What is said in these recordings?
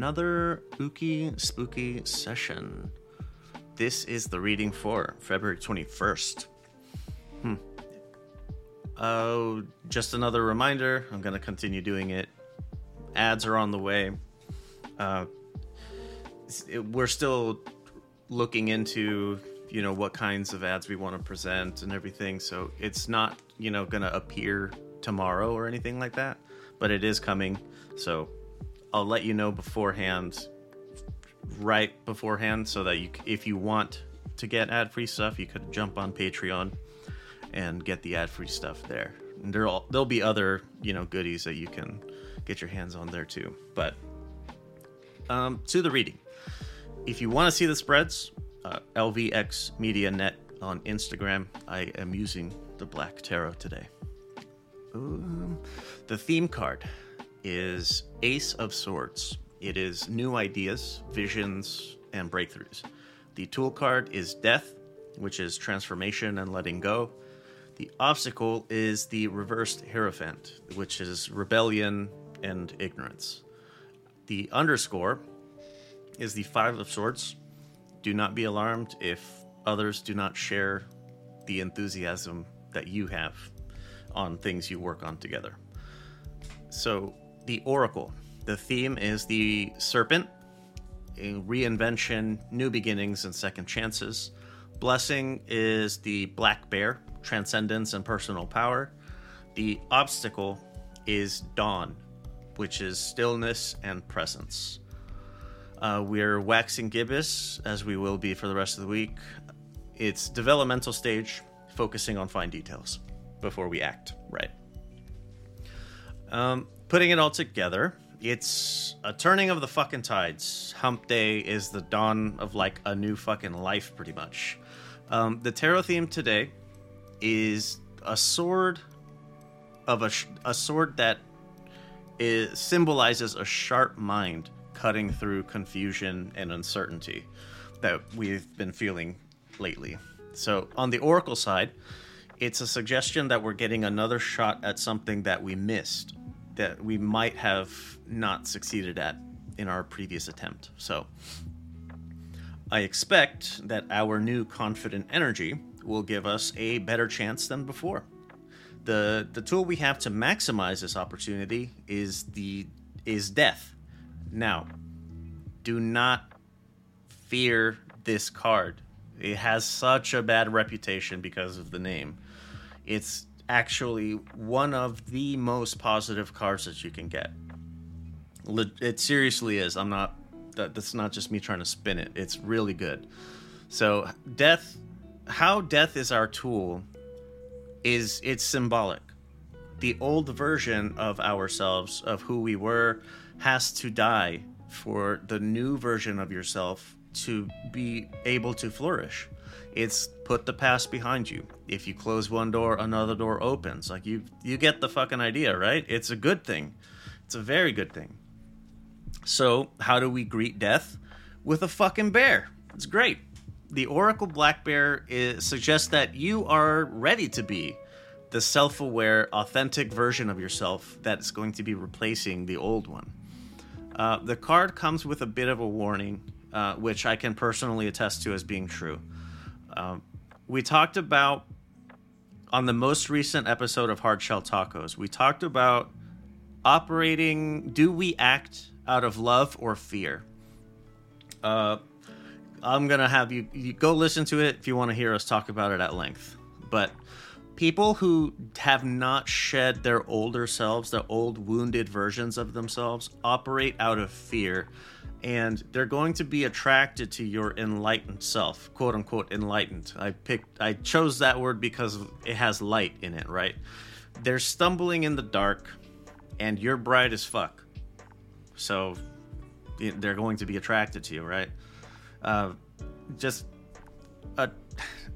Another spooky, spooky session. This is the reading for February 21st. Hmm. Oh, just another reminder. I'm going to continue doing it. Ads are on the way. Uh, it, we're still looking into, you know, what kinds of ads we want to present and everything. So it's not, you know, going to appear tomorrow or anything like that, but it is coming. So I'll let you know beforehand, right beforehand, so that you, if you want to get ad-free stuff, you could jump on Patreon and get the ad-free stuff there. And there'll there'll be other you know goodies that you can get your hands on there too. But um, to the reading, if you want to see the spreads, uh, LVX Media Net on Instagram. I am using the Black Tarot today. Um, the theme card is Ace of Swords. It is new ideas, visions, and breakthroughs. The tool card is Death, which is transformation and letting go. The obstacle is the reversed Hierophant, which is rebellion and ignorance. The underscore is the Five of Swords. Do not be alarmed if others do not share the enthusiasm that you have on things you work on together. So, the Oracle. The theme is the serpent, a reinvention, new beginnings, and second chances. Blessing is the black bear, transcendence and personal power. The obstacle is dawn, which is stillness and presence. Uh, we're waxing gibbous, as we will be for the rest of the week. It's developmental stage, focusing on fine details before we act, right? Um, putting it all together, it's a turning of the fucking tides. Hump Day is the dawn of like a new fucking life, pretty much. Um, the tarot theme today is a sword of a, sh- a sword that is, symbolizes a sharp mind cutting through confusion and uncertainty that we've been feeling lately. So, on the oracle side, it's a suggestion that we're getting another shot at something that we missed, that we might have not succeeded at in our previous attempt. So, I expect that our new confident energy will give us a better chance than before. The the tool we have to maximize this opportunity is the is death. Now, do not fear this card. It has such a bad reputation because of the name. It's actually one of the most positive cards that you can get. It seriously is. I'm not. That's not just me trying to spin it. It's really good. So death, how death is our tool, is it's symbolic. The old version of ourselves, of who we were, has to die for the new version of yourself to be able to flourish. It's put the past behind you. If you close one door, another door opens. Like you you get the fucking idea, right? It's a good thing. It's a very good thing. So, how do we greet death? With a fucking bear. It's great. The Oracle Black Bear is, suggests that you are ready to be the self aware, authentic version of yourself that's going to be replacing the old one. Uh, the card comes with a bit of a warning, uh, which I can personally attest to as being true. Um, we talked about on the most recent episode of Hard Shell Tacos, we talked about operating. Do we act out of love or fear? Uh, I'm gonna have you, you go listen to it if you want to hear us talk about it at length. But people who have not shed their older selves, the old wounded versions of themselves, operate out of fear and they're going to be attracted to your enlightened self, quote unquote enlightened. I picked I chose that word because it has light in it, right? They're stumbling in the dark and you're bright as fuck. So they're going to be attracted to you, right? Uh, just a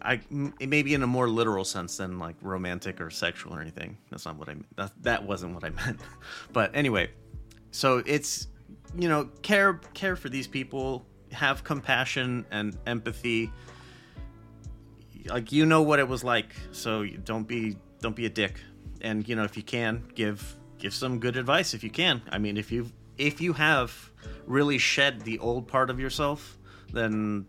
I maybe in a more literal sense than like romantic or sexual or anything. That's not what I that that wasn't what I meant. But anyway, so it's you know care care for these people, have compassion and empathy. Like you know what it was like, so don't be don't be a dick. And you know if you can give give some good advice if you can. I mean if you've if you have really shed the old part of yourself, then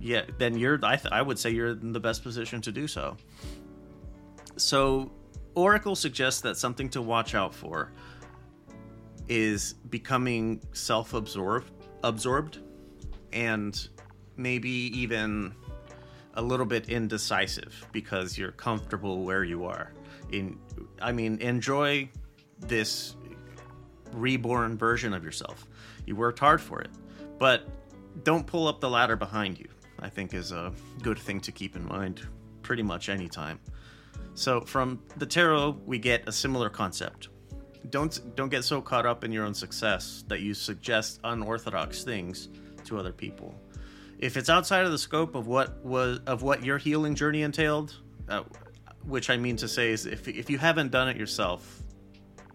yeah, then you're I, th- I would say you're in the best position to do so. So, Oracle suggests that something to watch out for is becoming self-absorbed, absorbed, and maybe even a little bit indecisive because you're comfortable where you are. In, I mean, enjoy this reborn version of yourself. You worked hard for it, but don't pull up the ladder behind you. I think is a good thing to keep in mind pretty much any time. So from the tarot, we get a similar concept. Don't don't get so caught up in your own success that you suggest unorthodox things to other people. If it's outside of the scope of what was of what your healing journey entailed, uh, which I mean to say is if if you haven't done it yourself,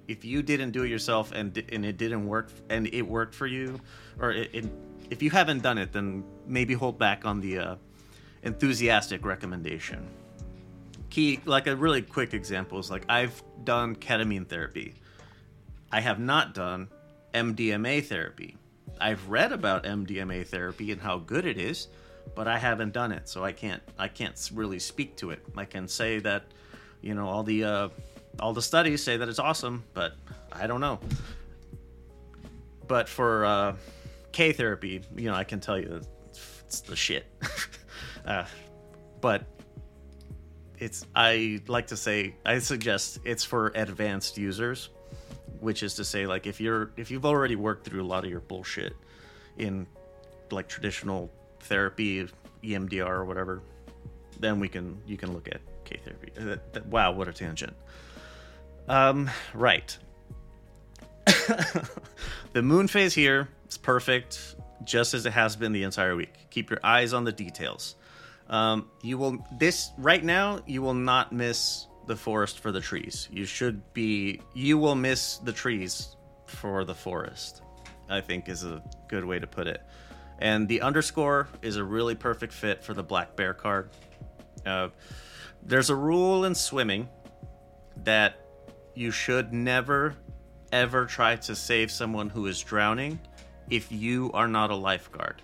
if you didn't do it yourself and and it didn't work and it worked for you, or it, it if you haven't done it, then maybe hold back on the uh, enthusiastic recommendation. Key, like a really quick example is like I've done ketamine therapy. I have not done MDMA therapy. I've read about MDMA therapy and how good it is, but I haven't done it, so I can't I can't really speak to it. I can say that, you know, all the uh, all the studies say that it's awesome, but I don't know. But for uh, K therapy, you know, I can tell you it's the shit. uh, but it's I like to say I suggest it's for advanced users, which is to say like if you're if you've already worked through a lot of your bullshit in like traditional therapy, EMDR or whatever, then we can you can look at K therapy. Uh, wow, what a tangent. Um, right. the moon phase here is perfect, just as it has been the entire week. Keep your eyes on the details. Um, you will this right now. You will not miss the forest for the trees. You should be. You will miss the trees for the forest. I think is a good way to put it. And the underscore is a really perfect fit for the black bear card. Uh, there's a rule in swimming that you should never ever try to save someone who is drowning if you are not a lifeguard.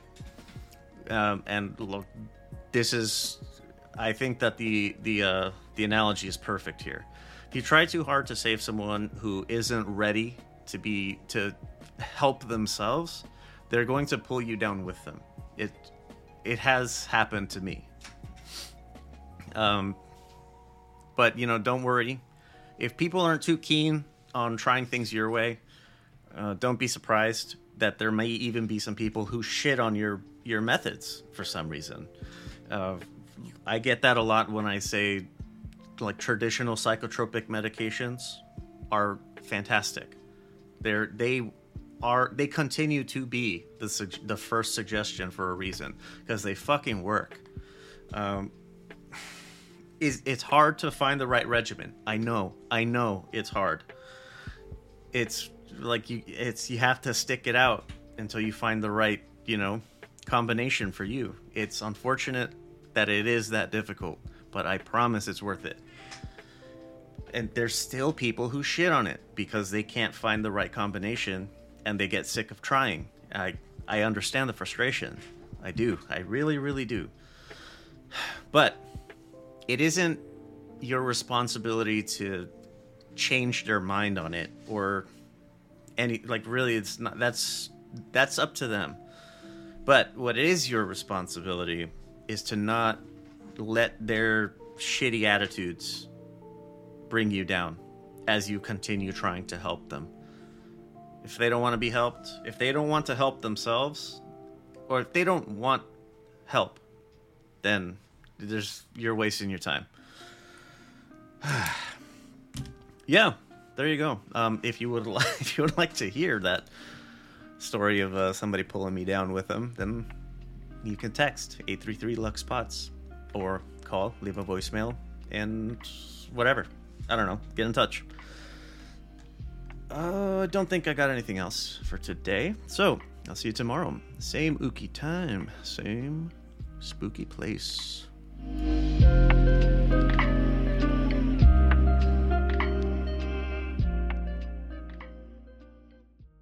Um, and look, this is, I think that the the uh, the analogy is perfect here. If you try too hard to save someone who isn't ready to be to help themselves, they're going to pull you down with them. It it has happened to me. Um, but you know, don't worry. If people aren't too keen on trying things your way, uh, don't be surprised that there may even be some people who shit on your your methods for some reason. Uh, I get that a lot when I say like traditional psychotropic medications are fantastic. They're they are they continue to be the the first suggestion for a reason because they fucking work. Um, is it's hard to find the right regimen. I know, I know, it's hard. It's like you, it's you have to stick it out until you find the right, you know, combination for you. It's unfortunate that it is that difficult, but I promise it's worth it. And there's still people who shit on it because they can't find the right combination and they get sick of trying. I I understand the frustration. I do. I really really do. But it isn't your responsibility to change their mind on it or any like really it's not that's that's up to them but what is your responsibility is to not let their shitty attitudes bring you down as you continue trying to help them if they don't want to be helped if they don't want to help themselves or if they don't want help then there's you're wasting your time yeah there you go. Um, if you would like, if you would like to hear that story of uh, somebody pulling me down with them, then you can text eight three three Lux Pods or call, leave a voicemail, and whatever. I don't know. Get in touch. Uh, I don't think I got anything else for today. So I'll see you tomorrow. Same ookie time, same spooky place.